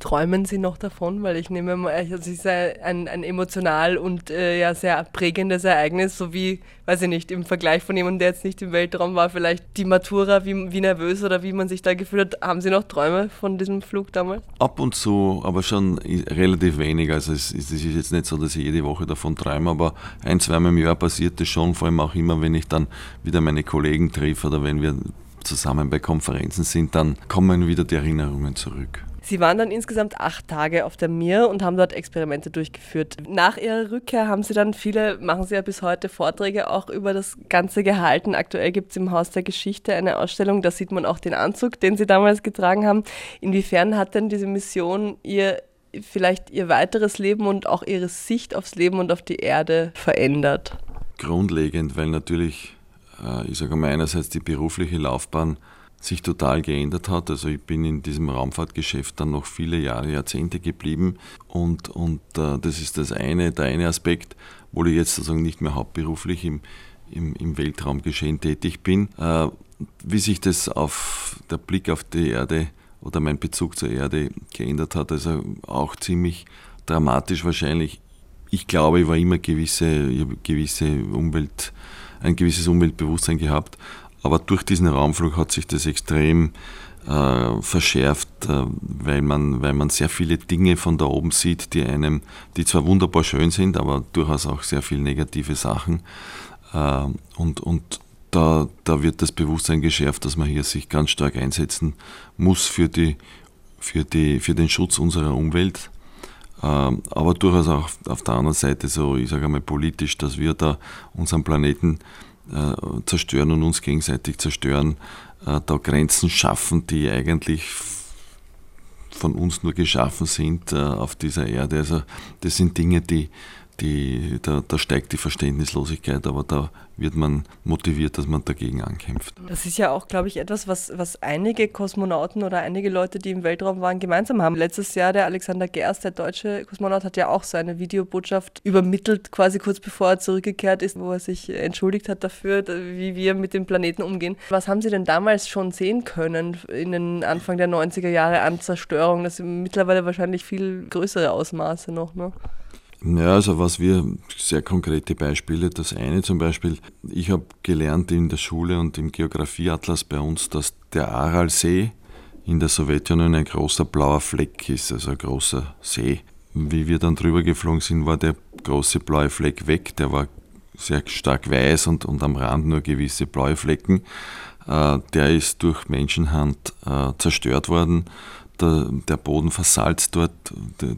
träumen Sie noch davon? Weil ich nehme mal, also es ist ein, ein emotional und äh, ja, sehr prägendes Ereignis, so wie, weiß ich nicht, im Vergleich von jemandem, der jetzt nicht im Weltraum war, vielleicht die Matura, wie, wie nervös oder wie man sich da gefühlt hat. Haben Sie noch Träume von diesem Flug damals? Ab und zu, aber schon relativ wenig. Also es, es ist jetzt nicht so, dass ich jede Woche davon träume, aber ein, zweimal im Jahr passiert das schon, vor allem auch immer, wenn ich dann wieder meine Kollegen treffe oder wenn wir zusammen bei Konferenzen sind, dann kommen wieder die Erinnerungen zurück. Sie waren dann insgesamt acht Tage auf der Mir und haben dort Experimente durchgeführt. Nach Ihrer Rückkehr haben Sie dann viele, machen Sie ja bis heute Vorträge auch über das Ganze gehalten. Aktuell gibt es im Haus der Geschichte eine Ausstellung, da sieht man auch den Anzug, den Sie damals getragen haben. Inwiefern hat denn diese Mission Ihr vielleicht Ihr weiteres Leben und auch Ihre Sicht aufs Leben und auf die Erde verändert? Grundlegend, weil natürlich, äh, ich sage mal einerseits die berufliche Laufbahn sich total geändert hat. Also ich bin in diesem Raumfahrtgeschäft dann noch viele Jahre, Jahrzehnte geblieben und, und äh, das ist das eine, der eine Aspekt, wo ich jetzt sozusagen nicht mehr hauptberuflich im, im, im Weltraumgeschehen tätig bin. Äh, wie sich das auf der Blick auf die Erde oder mein Bezug zur Erde geändert hat, also auch ziemlich dramatisch wahrscheinlich. Ich glaube, ich war immer gewisse, gewisse Umwelt, ein gewisses Umweltbewusstsein gehabt, aber durch diesen Raumflug hat sich das extrem äh, verschärft, äh, weil, man, weil man sehr viele Dinge von da oben sieht, die einem, die zwar wunderbar schön sind, aber durchaus auch sehr viele negative Sachen. Äh, und, und da, da wird das Bewusstsein geschärft, dass man hier sich ganz stark einsetzen muss für, die, für, die, für den Schutz unserer Umwelt. Ähm, aber durchaus auch auf der anderen Seite so, ich sage einmal politisch, dass wir da unseren Planeten zerstören und uns gegenseitig zerstören, äh, da Grenzen schaffen, die eigentlich von uns nur geschaffen sind äh, auf dieser Erde. Also das sind Dinge, die, die, da, da steigt die Verständnislosigkeit, aber da wird man motiviert, dass man dagegen ankämpft. Das ist ja auch, glaube ich, etwas, was, was einige Kosmonauten oder einige Leute, die im Weltraum waren, gemeinsam haben. Letztes Jahr der Alexander Gerst, der deutsche Kosmonaut, hat ja auch so eine Videobotschaft übermittelt, quasi kurz bevor er zurückgekehrt ist, wo er sich entschuldigt hat dafür, wie wir mit dem Planeten umgehen. Was haben Sie denn damals schon sehen können in den Anfang der 90er Jahre an Zerstörung? Das sind mittlerweile wahrscheinlich viel größere Ausmaße noch, ne? Ja, also was wir, sehr konkrete Beispiele. Das eine zum Beispiel, ich habe gelernt in der Schule und im Geografieatlas bei uns, dass der Aralsee in der Sowjetunion ein großer blauer Fleck ist, also ein großer See. Wie wir dann drüber geflogen sind, war der große blaue Fleck weg. Der war sehr stark weiß und, und am Rand nur gewisse blaue Flecken. Äh, der ist durch Menschenhand äh, zerstört worden. Der, der Boden versalzt dort.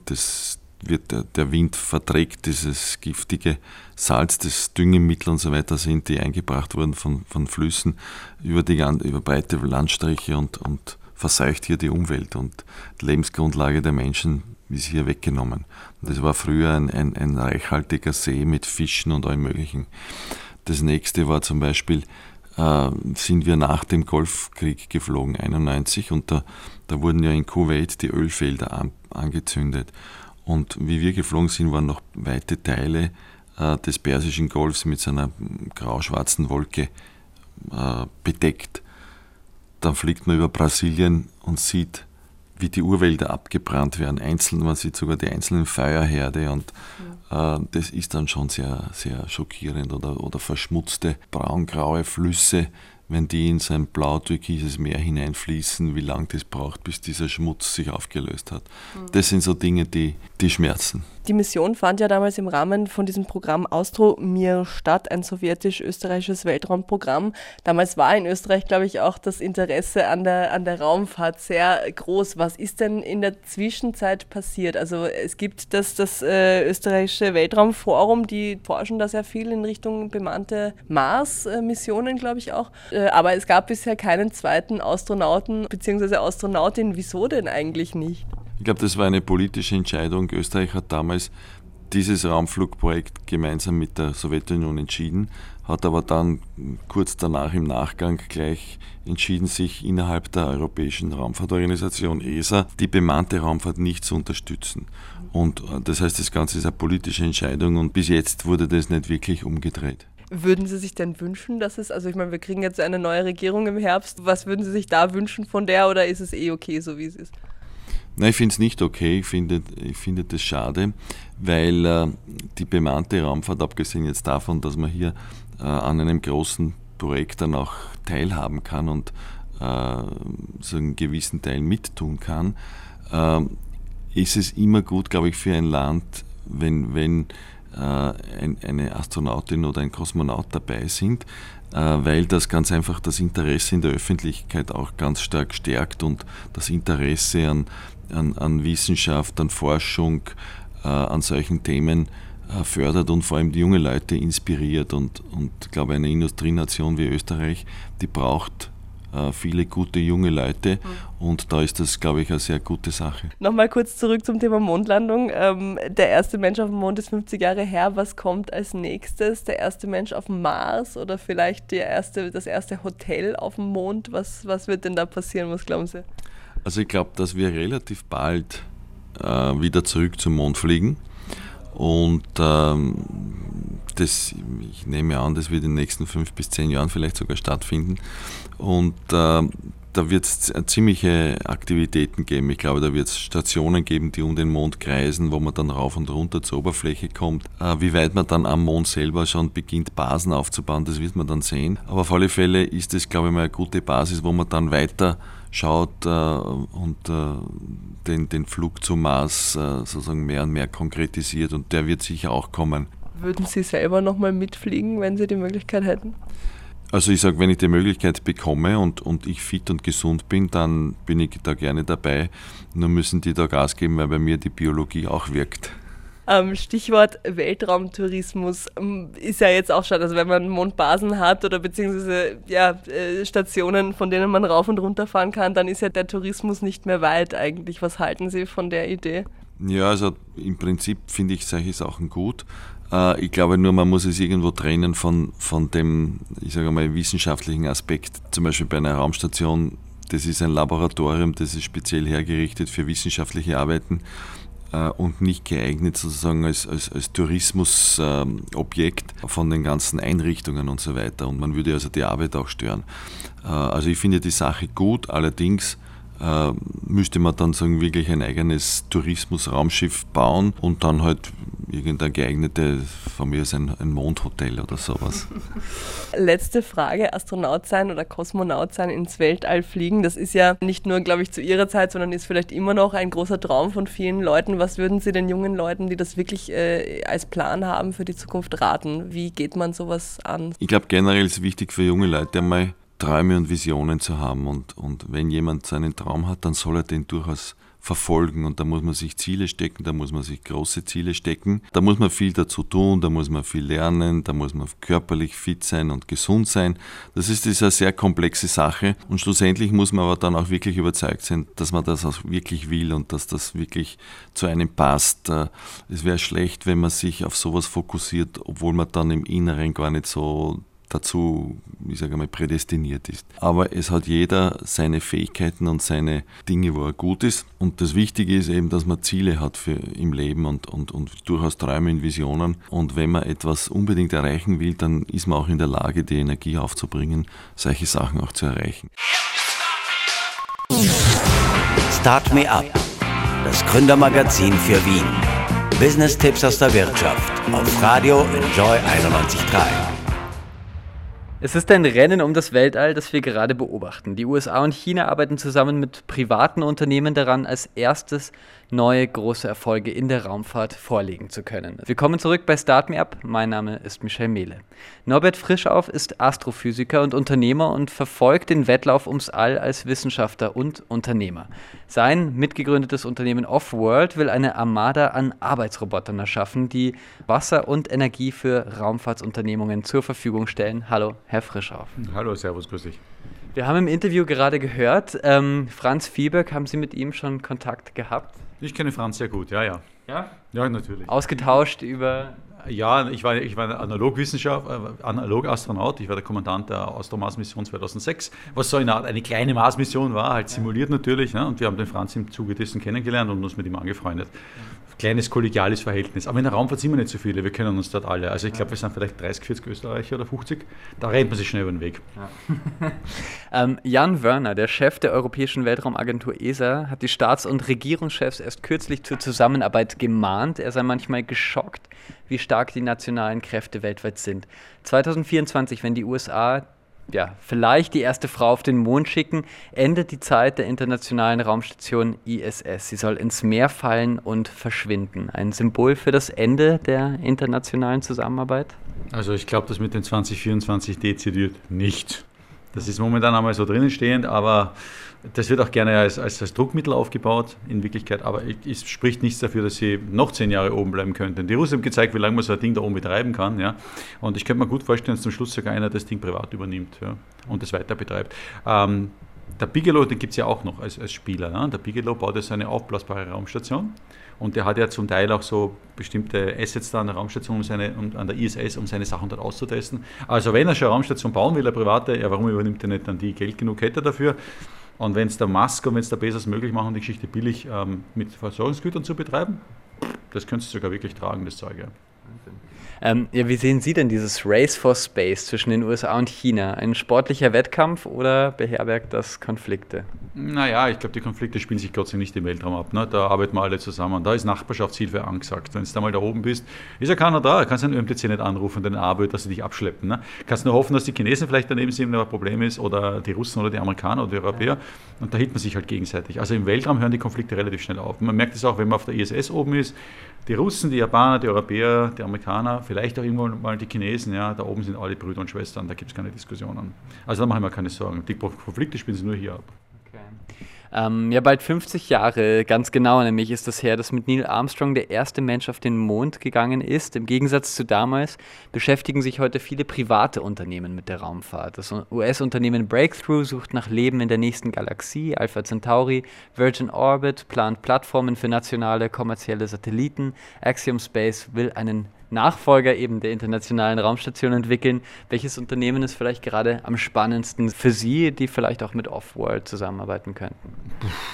Das, wird der, der, Wind verträgt dieses giftige Salz, das Düngemittel und so weiter sind, die eingebracht wurden von, von Flüssen über, die, über breite Landstriche und, und verseucht hier die Umwelt und die Lebensgrundlage der Menschen ist hier weggenommen. Und das war früher ein, ein, ein reichhaltiger See mit Fischen und allem Möglichen. Das nächste war zum Beispiel, äh, sind wir nach dem Golfkrieg geflogen, 91, und da, da wurden ja in Kuwait die Ölfelder an, angezündet. Und wie wir geflogen sind, waren noch weite Teile äh, des Persischen Golfs mit seiner grau-schwarzen Wolke äh, bedeckt. Dann fliegt man über Brasilien und sieht, wie die Urwälder abgebrannt werden. Einzeln, man sieht sogar die einzelnen Feuerherde und ja. äh, das ist dann schon sehr, sehr schockierend. Oder, oder verschmutzte braungraue Flüsse, wenn die in sein blau-türkises Meer hineinfließen, wie lange das braucht, bis dieser Schmutz sich aufgelöst hat. Mhm. Das sind so Dinge, die, die schmerzen. Die Mission fand ja damals im Rahmen von diesem Programm Austromir statt, ein sowjetisch-österreichisches Weltraumprogramm. Damals war in Österreich, glaube ich, auch das Interesse an der, an der Raumfahrt sehr groß. Was ist denn in der Zwischenzeit passiert? Also es gibt das, das äh, österreichische Weltraumforum, die forschen da sehr viel in Richtung bemannte Mars-Missionen, glaube ich auch. Äh, aber es gab bisher keinen zweiten Astronauten bzw. Astronautin. Wieso denn eigentlich nicht? Ich glaube, das war eine politische Entscheidung. Österreich hat damals dieses Raumflugprojekt gemeinsam mit der Sowjetunion entschieden, hat aber dann kurz danach im Nachgang gleich entschieden, sich innerhalb der Europäischen Raumfahrtorganisation ESA die bemannte Raumfahrt nicht zu unterstützen. Und äh, das heißt, das Ganze ist eine politische Entscheidung und bis jetzt wurde das nicht wirklich umgedreht. Würden Sie sich denn wünschen, dass es, also ich meine, wir kriegen jetzt eine neue Regierung im Herbst, was würden Sie sich da wünschen von der oder ist es eh okay, so wie es ist? Nein, ich finde es nicht okay. Ich finde, ich finde das schade, weil äh, die bemannte Raumfahrt, abgesehen jetzt davon, dass man hier äh, an einem großen Projekt dann auch teilhaben kann und äh, so einen gewissen Teil mittun kann, äh, ist es immer gut, glaube ich, für ein Land, wenn, wenn äh, ein, eine Astronautin oder ein Kosmonaut dabei sind. weil das ganz einfach das Interesse in der Öffentlichkeit auch ganz stark stärkt und das Interesse an, an, an Wissenschaft, an Forschung, an solchen Themen fördert und vor allem die junge Leute inspiriert. Und, und ich glaube, eine Industrienation wie Österreich, die braucht äh, viele gute junge Leute mhm. und da ist das, glaube ich, eine sehr gute Sache. Nochmal kurz zurück zum Thema Mondlandung. Ähm, der erste Mensch auf dem Mond ist 50 Jahre her. Was kommt als nächstes? Der erste Mensch auf dem Mars oder vielleicht der erste, das erste Hotel auf dem Mond? Was, was wird denn da passieren? Was glauben Sie? Also ich glaube, dass wir relativ bald äh, wieder zurück zum Mond fliegen. Und ähm, das, ich nehme an, das wird in den nächsten fünf bis zehn Jahren vielleicht sogar stattfinden. Und äh, da wird es ziemliche Aktivitäten geben. Ich glaube, da wird es Stationen geben, die um den Mond kreisen, wo man dann rauf und runter zur Oberfläche kommt. Äh, wie weit man dann am Mond selber schon beginnt, Basen aufzubauen, das wird man dann sehen. Aber auf alle Fälle ist es, glaube ich, mal eine gute Basis, wo man dann weiter schaut äh, und äh, den, den Flug zum Mars äh, sozusagen mehr und mehr konkretisiert und der wird sicher auch kommen. Würden Sie selber nochmal mitfliegen, wenn Sie die Möglichkeit hätten? Also ich sage, wenn ich die Möglichkeit bekomme und, und ich fit und gesund bin, dann bin ich da gerne dabei. Nur müssen die da Gas geben, weil bei mir die Biologie auch wirkt. Ähm, Stichwort Weltraumtourismus ähm, ist ja jetzt auch schon, also wenn man Mondbasen hat oder beziehungsweise ja, äh, Stationen, von denen man rauf und runter fahren kann, dann ist ja der Tourismus nicht mehr weit eigentlich. Was halten Sie von der Idee? Ja, also im Prinzip finde ich solche Sachen gut. Äh, ich glaube nur, man muss es irgendwo trennen von, von dem, ich sage mal, wissenschaftlichen Aspekt. Zum Beispiel bei einer Raumstation, das ist ein Laboratorium, das ist speziell hergerichtet für wissenschaftliche Arbeiten und nicht geeignet sozusagen als, als, als Tourismusobjekt von den ganzen Einrichtungen und so weiter. Und man würde also die Arbeit auch stören. Äh, also ich finde die Sache gut, allerdings äh, müsste man dann sagen, wirklich ein eigenes Tourismusraumschiff bauen und dann halt irgendein geeignetes, von mir ist ein, ein Mondhotel oder sowas. Letzte Frage, Astronaut sein oder Kosmonaut sein, ins Weltall fliegen, das ist ja nicht nur, glaube ich, zu Ihrer Zeit, sondern ist vielleicht immer noch ein großer Traum von vielen Leuten. Was würden Sie den jungen Leuten, die das wirklich äh, als Plan haben für die Zukunft, raten? Wie geht man sowas an? Ich glaube, generell ist es wichtig für junge Leute einmal Träume und Visionen zu haben. Und, und wenn jemand seinen Traum hat, dann soll er den durchaus verfolgen. Und da muss man sich Ziele stecken, da muss man sich große Ziele stecken. Da muss man viel dazu tun, da muss man viel lernen, da muss man körperlich fit sein und gesund sein. Das ist eine sehr komplexe Sache. Und schlussendlich muss man aber dann auch wirklich überzeugt sein, dass man das auch wirklich will und dass das wirklich zu einem passt. Äh, es wäre schlecht, wenn man sich auf sowas fokussiert, obwohl man dann im Inneren gar nicht so dazu, ich sage mal, prädestiniert ist. Aber es hat jeder seine Fähigkeiten und seine Dinge, wo er gut ist. Und das Wichtige ist eben, dass man Ziele hat für im Leben und, und, und durchaus Träume und Visionen. Und wenn man etwas unbedingt erreichen will, dann ist man auch in der Lage, die Energie aufzubringen, solche Sachen auch zu erreichen. Start Me Up, das Gründermagazin für Wien. Business-Tipps aus der Wirtschaft auf Radio Enjoy 91.3. Es ist ein Rennen um das Weltall, das wir gerade beobachten. Die USA und China arbeiten zusammen mit privaten Unternehmen daran, als erstes neue große Erfolge in der Raumfahrt vorlegen zu können. Willkommen zurück bei Start Me Up. Mein Name ist Michel Mehle. Norbert Frischauf ist Astrophysiker und Unternehmer und verfolgt den Wettlauf ums All als Wissenschaftler und Unternehmer. Sein mitgegründetes Unternehmen Offworld will eine Armada an Arbeitsrobotern erschaffen, die Wasser und Energie für Raumfahrtsunternehmungen zur Verfügung stellen. Hallo, Herr Frischauf. Hallo, Servus, grüß dich. Wir haben im Interview gerade gehört, ähm, Franz Fieberg, haben Sie mit ihm schon Kontakt gehabt? Ich kenne Franz sehr gut, ja, ja. Ja? Ja, natürlich. Ausgetauscht über. Ja, ich war, ich war Analogwissenschaft, äh, Analogastronaut. Ich war der Kommandant der Austro-Mars-Mission 2006, was so eine Art, eine kleine Mars-Mission war, halt simuliert natürlich. Ne? Und wir haben den Franz im Zuge dessen kennengelernt und uns mit ihm angefreundet. Kleines kollegiales Verhältnis. Aber in der Raumfahrt sind wir nicht so viele, wir kennen uns dort alle. Also ich glaube, wir sind vielleicht 30, 40 Österreicher oder 50. Da rennt man sich schnell über den Weg. Ja. ähm, Jan Wörner, der Chef der Europäischen Weltraumagentur ESA, hat die Staats- und Regierungschefs erst kürzlich zur Zusammenarbeit gemahnt. Er sei manchmal geschockt, wie stark die nationalen Kräfte weltweit sind. 2024, wenn die USA ja, vielleicht die erste Frau auf den Mond schicken, endet die Zeit der internationalen Raumstation ISS. Sie soll ins Meer fallen und verschwinden. Ein Symbol für das Ende der internationalen Zusammenarbeit? Also ich glaube, das mit dem 2024 dezidiert nicht. Das ist momentan einmal so drinnen stehend, aber das wird auch gerne als, als, als Druckmittel aufgebaut in Wirklichkeit, aber es spricht nichts dafür, dass sie noch zehn Jahre oben bleiben könnten. Die Russen haben gezeigt, wie lange man so ein Ding da oben betreiben kann. Ja? Und ich könnte mir gut vorstellen, dass zum Schluss sogar einer das Ding privat übernimmt ja? und das weiter betreibt. Ähm, der Bigelow, den gibt es ja auch noch als, als Spieler. Ne? Der Bigelow baut ja seine aufblasbare Raumstation und der hat ja zum Teil auch so bestimmte Assets da an der Raumstation um seine, um, an der ISS, um seine Sachen dort auszutesten. Also wenn er schon eine Raumstation bauen will, eine private, ja, warum übernimmt er nicht dann die? Geld genug hätte dafür. Und wenn es der Musk und wenn es der Bezos möglich machen, die Geschichte billig ähm, mit Versorgungsgütern zu betreiben, das könntest du sogar wirklich tragen, das Zeug. Ja. Ähm, ja, wie sehen Sie denn dieses Race for Space zwischen den USA und China? Ein sportlicher Wettkampf oder beherbergt das Konflikte? Naja, ich glaube, die Konflikte spielen sich Dank nicht im Weltraum ab. Ne? Da arbeiten wir alle zusammen. Da ist Nachbarschaftshilfe angesagt. Wenn du da mal da oben bist, ist ja keiner da. Du kannst den ÖMTC nicht anrufen, den ABÖ, dass sie dich abschleppen. Ne? Kannst nur hoffen, dass die Chinesen vielleicht daneben sind, wenn ein Problem ist, oder die Russen oder die Amerikaner oder die Europäer. Und da hilft man sich halt gegenseitig. Also im Weltraum hören die Konflikte relativ schnell auf. Man merkt es auch, wenn man auf der ISS oben ist. Die Russen, die Japaner, die Europäer, die Amerikaner, vielleicht auch irgendwann mal die Chinesen, ja, da oben sind alle Brüder und Schwestern, da gibt es keine Diskussionen. Also da mache ich mir keine Sorgen. Die Konflikte spielen sie nur hier ab. Ähm, ja, bald 50 Jahre, ganz genau nämlich ist das her, dass mit Neil Armstrong der erste Mensch auf den Mond gegangen ist. Im Gegensatz zu damals beschäftigen sich heute viele private Unternehmen mit der Raumfahrt. Das US-Unternehmen Breakthrough sucht nach Leben in der nächsten Galaxie. Alpha Centauri, Virgin Orbit plant Plattformen für nationale kommerzielle Satelliten. Axiom Space will einen Nachfolger eben der internationalen Raumstation entwickeln. Welches Unternehmen ist vielleicht gerade am spannendsten für Sie, die vielleicht auch mit Offworld zusammenarbeiten könnten?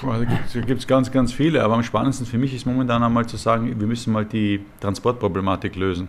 Also da gibt es ganz, ganz viele, aber am spannendsten für mich ist momentan einmal zu sagen, wir müssen mal die Transportproblematik lösen.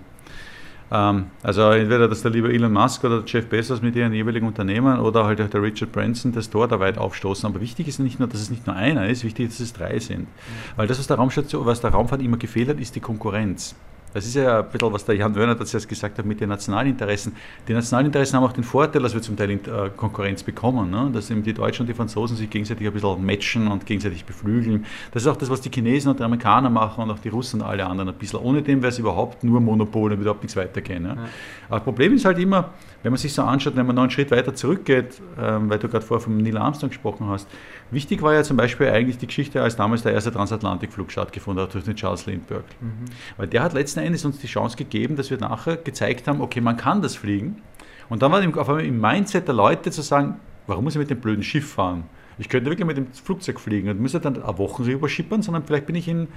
Ähm, also entweder, dass der liebe Elon Musk oder Jeff Bezos mit ihren jeweiligen Unternehmen oder halt auch der Richard Branson das Tor da weit aufstoßen. Aber wichtig ist nicht nur, dass es nicht nur einer ist, wichtig ist, dass es drei sind. Weil das, was der, Raumstation, was der Raumfahrt immer gefehlt hat, ist die Konkurrenz. Das ist ja ein bisschen, was der Jan Wörner das jetzt gesagt hat mit den Nationalinteressen. Die Nationalinteressen haben auch den Vorteil, dass wir zum Teil äh, Konkurrenz bekommen, ne? dass eben die Deutschen und die Franzosen sich gegenseitig ein bisschen matchen und gegenseitig beflügeln. Das ist auch das, was die Chinesen und die Amerikaner machen und auch die Russen und alle anderen ein bisschen. Ohne dem wäre es überhaupt nur Monopol und überhaupt nichts weitergehen. Ja? Ja. Aber das Problem ist halt immer, wenn man sich so anschaut, wenn man noch einen Schritt weiter zurückgeht, ähm, weil du gerade vorher vom Neil Armstrong gesprochen hast, wichtig war ja zum Beispiel eigentlich die Geschichte, als damals der erste Transatlantikflug stattgefunden hat durch den Charles Lindbergh. Mhm. Weil der hat letzten Endes uns die Chance gegeben, dass wir nachher gezeigt haben, okay, man kann das fliegen. Und dann war auf einmal im Mindset der Leute zu sagen, warum muss ich mit dem blöden Schiff fahren? Ich könnte wirklich mit dem Flugzeug fliegen und müsste dann eine Woche rüber schippern, sondern vielleicht bin ich in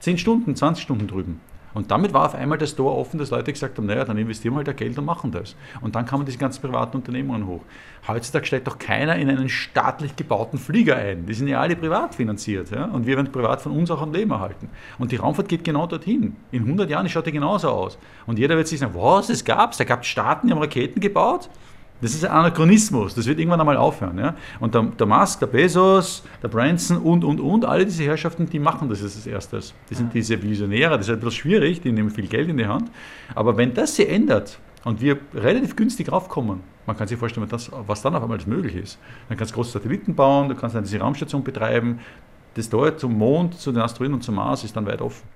10 Stunden, 20 Stunden drüben. Und damit war auf einmal das Tor offen, dass Leute gesagt haben, naja, dann investieren wir halt das Geld und machen das. Und dann kamen diese ganzen privaten Unternehmungen hoch. Heutzutage steigt doch keiner in einen staatlich gebauten Flieger ein. Die sind ja alle privat finanziert. Ja? Und wir werden privat von uns auch am Leben erhalten. Und die Raumfahrt geht genau dorthin. In 100 Jahren schaut die genauso aus. Und jeder wird sich sagen, was, es gab's? Da gab es Staaten, die haben Raketen gebaut? Das ist ein Anachronismus, das wird irgendwann einmal aufhören. Ja? Und der, der Musk, der Bezos, der Branson und, und, und, alle diese Herrschaften, die machen das als erstes. Die sind diese Visionäre, das ist bisschen schwierig, die nehmen viel Geld in die Hand. Aber wenn das sich ändert und wir relativ günstig raufkommen, man kann sich vorstellen, das, was dann auf einmal möglich ist. Dann kannst du große Satelliten bauen, du kannst dann diese Raumstation betreiben. Das dort zum Mond, zu den Asteroiden und zum Mars ist dann weit offen.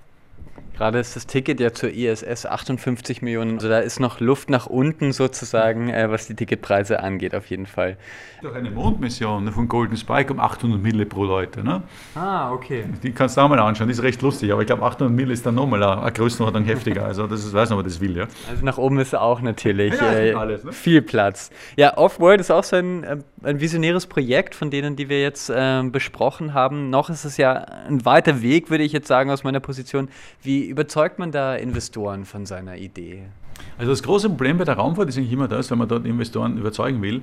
Gerade ist das Ticket ja zur ISS 58 Millionen. Also da ist noch Luft nach unten sozusagen, äh, was die Ticketpreise angeht, auf jeden Fall. Doch eine Mondmission von Golden Spike um 800 Mille pro Leute. Ne? Ah, okay. Die kannst du auch mal anschauen, die ist recht lustig, aber ich glaube 800 Mille ist dann nochmal eine Größenordnung heftiger. Also das ist, weiß nicht, ob das will. Ja? Also nach oben ist auch natürlich ja, äh, alles, ne? viel Platz. Ja, Off-World ist auch so ein, äh, ein visionäres Projekt von denen, die wir jetzt äh, besprochen haben. Noch ist es ja ein weiter Weg, würde ich jetzt sagen, aus meiner Position. Wie überzeugt man da Investoren von seiner Idee? Also das große Problem bei der Raumfahrt ist eigentlich immer das, wenn man dort Investoren überzeugen will,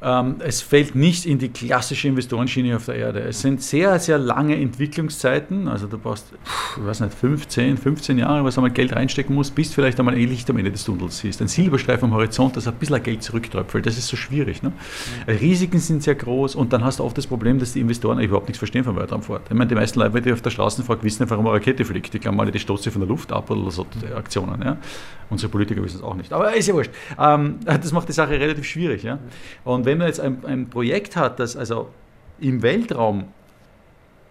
es fällt nicht in die klassische Investorenschiene auf der Erde. Es sind sehr, sehr lange Entwicklungszeiten. Also du brauchst, ich weiß nicht, 15, 15 Jahre, was einmal Geld reinstecken musst, bis vielleicht einmal ein Licht am Ende des Tunnels siehst. Ein Silberstreifen am Horizont, das ein bisschen Geld zurücktröpfelt. Das ist so schwierig. Ne? Mhm. Risiken sind sehr groß und dann hast du oft das Problem, dass die Investoren überhaupt nichts verstehen vom Weltraumfahrt. Ich meine, die meisten Leute, die auf der Straße fragt, wissen nicht, warum eine Rakete fliegt. Die glauben alle, die stoßt sie von der Luft ab oder so Aktionen. Ja? Unsere Politiker wissen es auch nicht. Aber ist ja wurscht. Ähm, das macht die Sache relativ schwierig. Ja? Und wenn man jetzt ein, ein Projekt hat, das also im Weltraum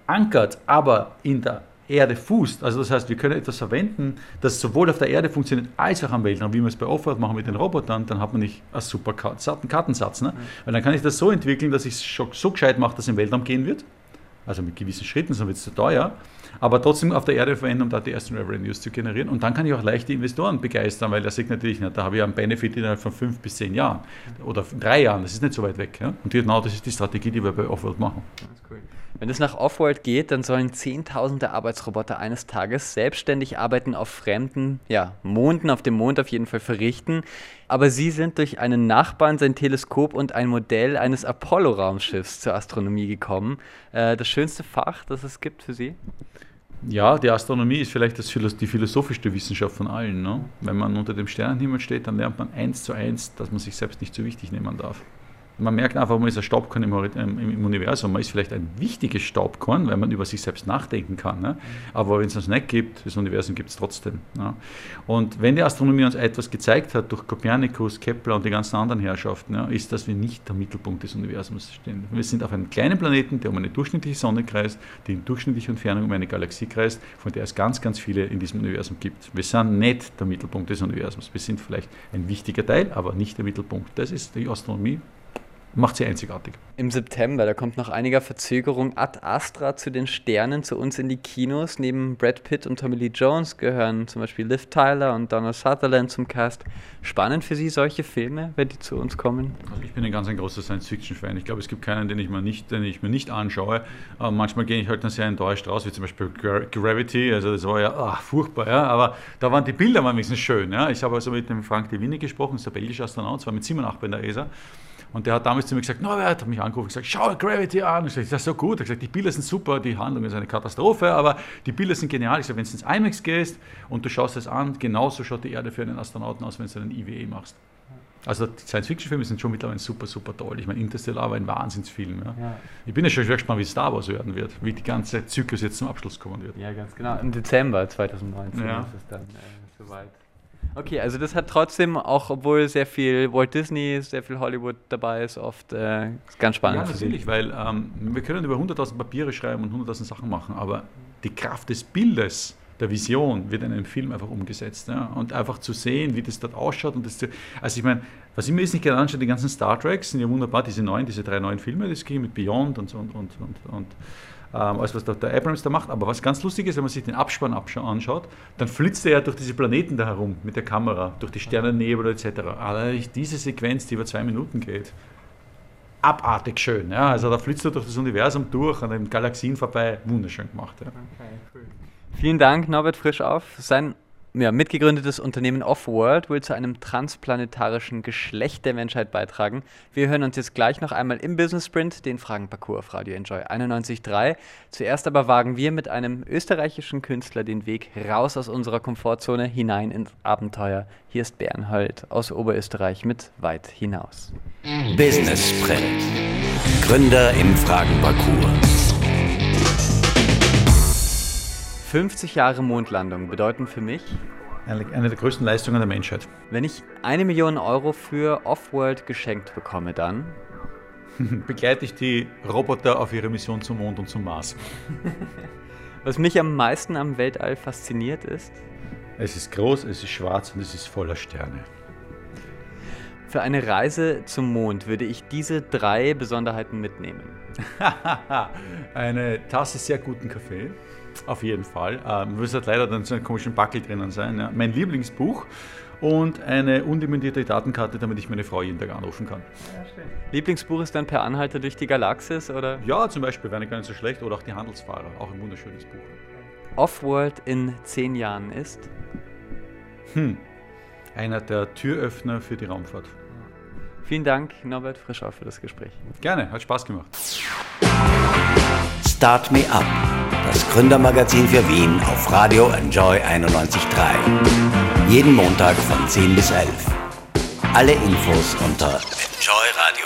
ankert, aber in der Erde fußt. Also das heißt, wir können etwas verwenden, das sowohl auf der Erde funktioniert als auch am Weltraum. Wie wir es bei Offroad machen mit den Robotern, dann hat man nicht einen super Kartensatz. Ne? Weil dann kann ich das so entwickeln, dass ich es so gescheit mache, dass es im Weltraum gehen wird. Also mit gewissen Schritten, sonst wird es zu teuer aber trotzdem auf der Erde verwenden, um da die ersten Revenues zu generieren. Und dann kann ich auch leicht die Investoren begeistern, weil er sagt natürlich, na, da habe ich einen Benefit innerhalb von fünf bis zehn Jahren oder drei Jahren, das ist nicht so weit weg. Ja? Und genau das ist die Strategie, die wir bei Offworld machen. Cool. Wenn es nach Offworld geht, dann sollen Zehntausende Arbeitsroboter eines Tages selbstständig Arbeiten auf fremden ja, Monden, auf dem Mond auf jeden Fall verrichten. Aber sie sind durch einen Nachbarn, sein Teleskop und ein Modell eines Apollo-Raumschiffs zur Astronomie gekommen. Äh, das schönste Fach, das es gibt für Sie? Ja, die Astronomie ist vielleicht das, die philosophischste Wissenschaft von allen. Ne? Wenn man unter dem Sternenhimmel steht, dann lernt man eins zu eins, dass man sich selbst nicht zu wichtig nehmen darf. Man merkt einfach, man ist ein Staubkorn im, ähm, im, Universum. Man ist vielleicht ein wichtiges Staubkorn, weil man über sich selbst nachdenken kann. Ne? Aber wenn es uns nicht gibt, das Universum gibt es trotzdem. Ne? Und wenn die Astronomie uns etwas gezeigt hat, durch Kopernikus, Kepler und die ganzen anderen Herrschaften, ja, ist, dass wir nicht der Mittelpunkt des Universums stehen. Wir sind auf einem kleinen Planeten, der um eine durchschnittliche Sonne kreist, die in durchschnittlicher Entfernung um eine Galaxie kreist, von der es ganz, ganz viele in diesem Universum gibt. Wir sind nicht der Mittelpunkt des Universums. Wir sind vielleicht ein wichtiger Teil, aber nicht der Mittelpunkt. Das ist die Astronomie macht sie einzigartig. Im September, da kommt nach einiger Verzögerung Ad Astra zu den Sternen zu uns in die Kinos. Neben Brad Pitt und Tommy Lee Jones gehören zum Beispiel Liv Tyler und Donald Sutherland zum Cast. Spannend für Sie solche Filme, wenn die zu uns kommen? Also ich bin ein ganz ein großer Science-Fiction-Fan. Ich glaube, es gibt keinen, den ich, mir nicht, den ich mir nicht anschaue. Aber manchmal gehe ich halt dann sehr enttäuscht raus, wie zum Beispiel Gravity. Also das war ja ach, furchtbar, ja. aber da waren die Bilder mal wenigstens schön. Ja. Ich habe also mit dem Frank de Winne gesprochen, das ist der belgische Astronaut, zwar mit 87 bei der ESA. Und der hat damals zu mir gesagt, Norbert, hat mich angerufen und gesagt, schau Gravity an. Ich sage, das ist so gut. Er hat gesagt, die Bilder sind super, die Handlung ist eine Katastrophe, aber die Bilder sind genial. Ich sage, wenn du ins IMAX gehst und du schaust es an, genauso schaut die Erde für einen Astronauten aus, wenn du einen IWE machst. Also die Science-Fiction-Filme sind schon mittlerweile super, super toll. Ich meine, Interstellar war ein Wahnsinnsfilm. Ja. Ja. Ich bin ja schon schwer gespannt, wie Star Wars werden wird, wie die ganze Zyklus jetzt zum Abschluss kommen wird. Ja, ganz genau. Im Dezember 2019 ja. ist es dann äh, soweit. Okay, also das hat trotzdem, auch obwohl sehr viel Walt Disney, sehr viel Hollywood dabei ist, oft äh, ganz spannend. Ja, natürlich, weil ähm, wir können über 100.000 Papiere schreiben und 100.000 Sachen machen, aber die Kraft des Bildes, der Vision wird in einem Film einfach umgesetzt. Ja? Und einfach zu sehen, wie das dort ausschaut. Und das zu, also ich meine, was ich mir jetzt nicht gerne anschaue, die ganzen Star Treks sind ja wunderbar, diese neuen, diese drei neuen Filme, das ging mit Beyond und so und, und, und, und als was der, der Abrams da macht. Aber was ganz lustig ist, wenn man sich den Abspann anschaut, dann flitzt er ja durch diese Planeten da herum mit der Kamera, durch die Sternennebel etc. Allerdings diese Sequenz, die über zwei Minuten geht, abartig schön. Ja? Also da flitzt er durch das Universum durch, an den Galaxien vorbei, wunderschön gemacht. Ja. Okay, cool. Vielen Dank, Norbert Frischauf. Sein ja, mitgegründetes Unternehmen Offworld will zu einem transplanetarischen Geschlecht der Menschheit beitragen. Wir hören uns jetzt gleich noch einmal im Business Sprint den Fragenparcours auf Radio Enjoy 91.3. Zuerst aber wagen wir mit einem österreichischen Künstler den Weg raus aus unserer Komfortzone hinein ins Abenteuer. Hier ist Bernhold aus Oberösterreich mit Weit hinaus. Business Sprint. Gründer im Fragenparcours. 50 Jahre Mondlandung bedeuten für mich eine, der größten Leistungen der Menschheit. Wenn ich eine Million Euro für Offworld geschenkt bekomme, dann begleite ich die Roboter auf ihre Mission zum Mond und zum Mars. Was mich am meisten am Weltall fasziniert ist? Es ist groß, es ist schwarz und es ist voller Sterne. Für eine Reise zum Mond würde ich diese drei Besonderheiten mitnehmen. eine Tasse sehr guten Kaffee, auf jeden Fall. Ähm, es hat leider dann so einen komischen Backel drinnen sein. Ja. Mein Lieblingsbuch und eine undimendierte Datenkarte, damit ich meine Frau jeden Tag anrufen kann. Ja, Lieblingsbuch ist dann Per Anhalter durch die Galaxis, oder? Ja, zum Beispiel, wäre gar nicht so schlecht. Oder auch Die Handelsfahrer, auch ein wunderschönes Buch. Offworld in zehn Jahren ist? Hm, einer der Türöffner für die Raumfahrt. Vielen Dank, Norbert Frischau, für das Gespräch. Gerne, hat Spaß gemacht. Start Me Up, das Gründermagazin für Wien auf Radio Enjoy 91.3. Jeden Montag von 10 bis 11. Alle Infos unter enjoyradio